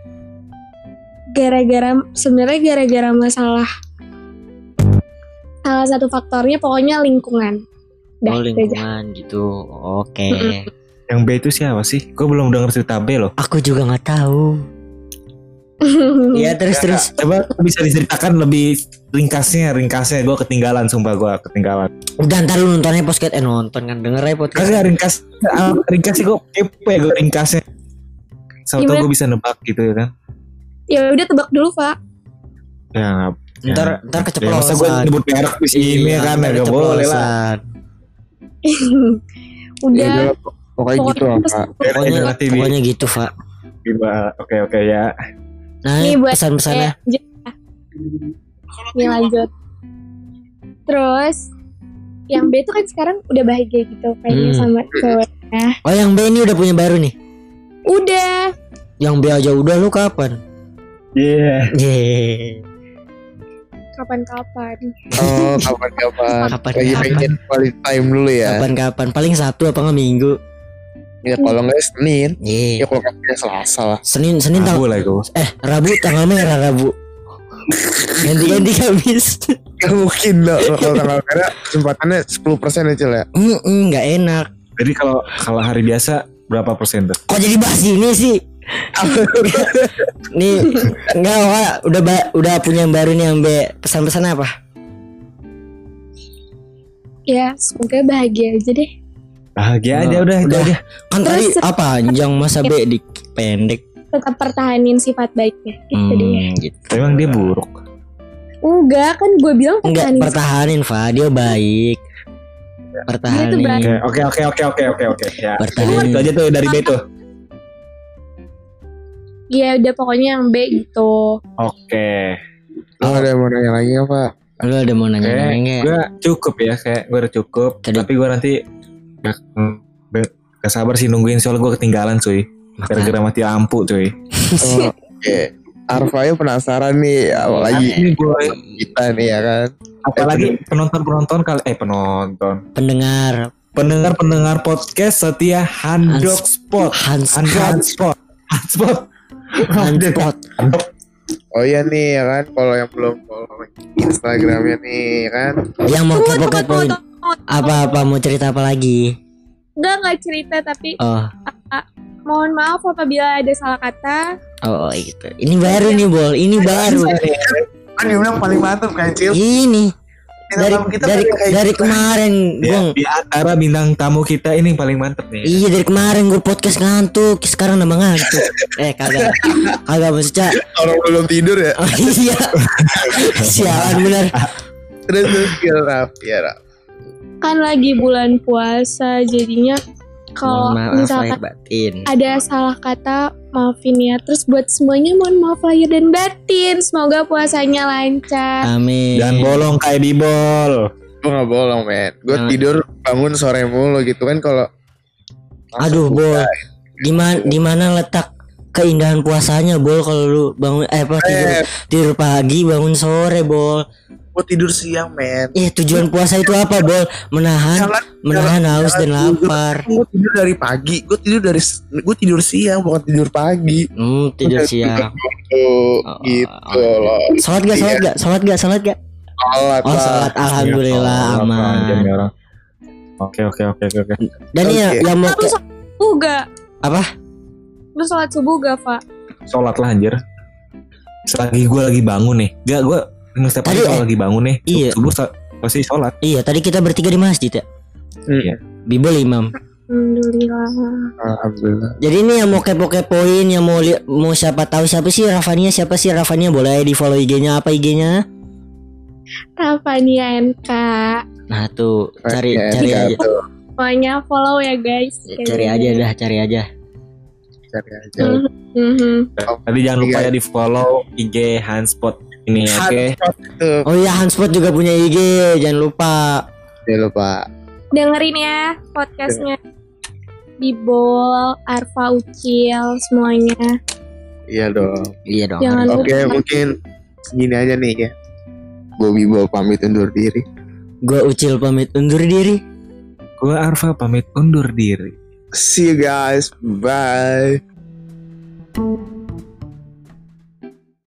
Gara-gara sebenarnya gara-gara masalah salah satu faktornya pokoknya lingkungan. Oh Dah, aja. lingkungan gitu. Oke. Yang B itu siapa sih? Gue belum denger cerita B loh. Aku juga nggak tahu Iya terus terus Coba bisa diceritakan lebih ringkasnya, ringkasnya. Gue ketinggalan, sumpah gue ketinggalan. Udah ntar lu nontonnya podcast Eh nonton kan denger aja podcast Kagak ringkas, ah, ringkasnya gue kepo ya gue ringkasnya. Sama tau Gimana? gue bisa nebak gitu ya kan. ya udah tebak dulu pak Ya, Ntar ntar ya masa gue keceplosan nyebut merek di sini Iya, kan ntar ya gak boleh lah. keceplosan. udah Ya pokoknya gitu lah terus- Pak. Pokoknya pokoknya gitu Pak Gimana? Oke oke ya. Nah Nih buat pesan-pesannya. Eh, lanjut ya. Nih lanjut. Terus yang B itu kan sekarang udah bahagia gitu kayaknya Hmm. sama cewek Oh yang B ini udah punya baru nih? Udah. Yang B aja udah lu kapan? Iya. Yeay kapan-kapan. Oh kapan-kapan. Kapan Lagi kapan pengen quality time dulu ya. Kapan-kapan. Paling Sabtu apa nggak Minggu Ya kalau nggak Senin. Yeay Ya kalau nggak Selasa lah. Senin Senin tang Rabu lah gue. Eh Rabu tanggal merah Rabu Ganti-ganti Kamis Gak mungkin loh kalau tanggal merah kesempatannya 10% aja lah. Mm, mm, Nggak enak Jadi kalau kalau hari biasa berapa persen tuh? Kok jadi bahas ini sih? nih enggak Wak. udah ba- udah punya yang baru nih Ambe pesan-pesan apa? Ya semoga bahagia aja deh. Bahagia aja Oh, udah itu udah. aja. Kan tadi Terus- apa yang masa B di pendek Tetap pertahanin sifat baiknya. Gitu hmm, gitu. Emang dia buruk. Enggak kan gue bilang Enggak pertahanin pertahanin Fa dia baik Dia pertahanin. Oke oke oke oke oke oke. Ya. Pertahanin. Itu aja tuh dari B tuh. Ya udah pokoknya yang B gitu. Oke. Lu ada yang mau nanya lagi apa? lu ada mau nanya Kayak nanya gue cukup ya kayak gue udah cukup. Tadi- Tapi gue nanti gak, gak sabar sih nungguin soalnya gue ketinggalan cuy. Gara-gara mati lampu cuy. Oh, ya penasaran nih apalagi Ini gue kita nih ya kan. apalagi penonton-penonton kali eh penonton. pendengar Pendengar-pendengar podcast setia Handok Spot. Hans Handok Hans Spot. Handspot. Handspot Oh iya nih ya kan kalau yang belum follow Instagramnya nih ya kan. yang mau Tunggu, apa-apa mau cerita apa lagi? Enggak enggak cerita tapi oh. Mohon maaf apabila ada salah kata. oh gitu. Ini baru nih bol. Ini baru. Kan dia bilang paling mantap kan Cil. ini. Dari kita dari dari gitu. kemarin Ya, gong di antara bintang tamu kita ini yang paling mantep nih. Iya dari kemarin gue podcast ngantuk. Sekarang nambah ngantuk. Eh kagak. Kagak maksudnya. Orang belum tidur ya. Oh iya. Sialan bener. Terus terus ya Raf, ya Raf. Kan lagi bulan puasa jadinya kalau misalkan batin ada salah kata maafin ya. Terus buat semuanya mohon maaf lahir dan batin. Semoga puasanya lancar. Amin Dan bolong kayak bibol. Gue gak bohong men. Gue Nah. tidur bangun sore mulu gitu kan kalau. Aduh bol Di mana, di mana letak keindahan puasanya bol kalau lu bangun eh apa tidur Eh, tidur pagi bangun sore bol gue tidur siang men. eh tujuan puasa itu apa bol menahan Jangan menahan haus dan jangan tidur. lapar gue tidur dari pagi. Gue tidur dari gue tidur siang bukan tidur pagi. hmm tidur siang Tuh, Oh, gitu oh. loh. sholat gak sholat gak sholat gak sholat gak Sholat oh lah. sholat alhamdulillah Ya, aman orang. Oke oke oke oke dan ini ya yang mau ke- gak? Apa? Lu sholat subuh gak, Pak? Sholat lah anjir. Selagi gue lagi bangun nih. Gak gue setiap pagi Tadi, kalau eh, lagi bangun nih. iya. Subuh pasti sholat. Iya, tadi kita bertiga di masjid ya. Iya. Bibol imam. Alhamdulillah. Alhamdulillah. Jadi ini yang mau kepo-kepoin, yang mau li- mau siapa tahu siapa sih Rafania, siapa sih Rafania boleh di follow IG-nya apa IG-nya? Rafania NK. Nah tuh cari Oke, cari aja, tuh, Pokoknya follow ya guys. cari aja dah, cari aja. cari aja. Mhm. Tadi jangan lupa ya di follow IG Handspot ini oke. Tuh, Oh iya Hanspot juga punya IG, jangan lupa. jangan lupa. Dengerin ya podcastnya. Bibol, Arfa Ucil, semuanya. Iya dong. Iya dong. Jangan. Oke, lupa. mungkin segini aja nih ya. Bobby bawa pamit undur diri. Gua Ucil pamit undur diri. Gue Arfa pamit undur diri. See you guys. Bye.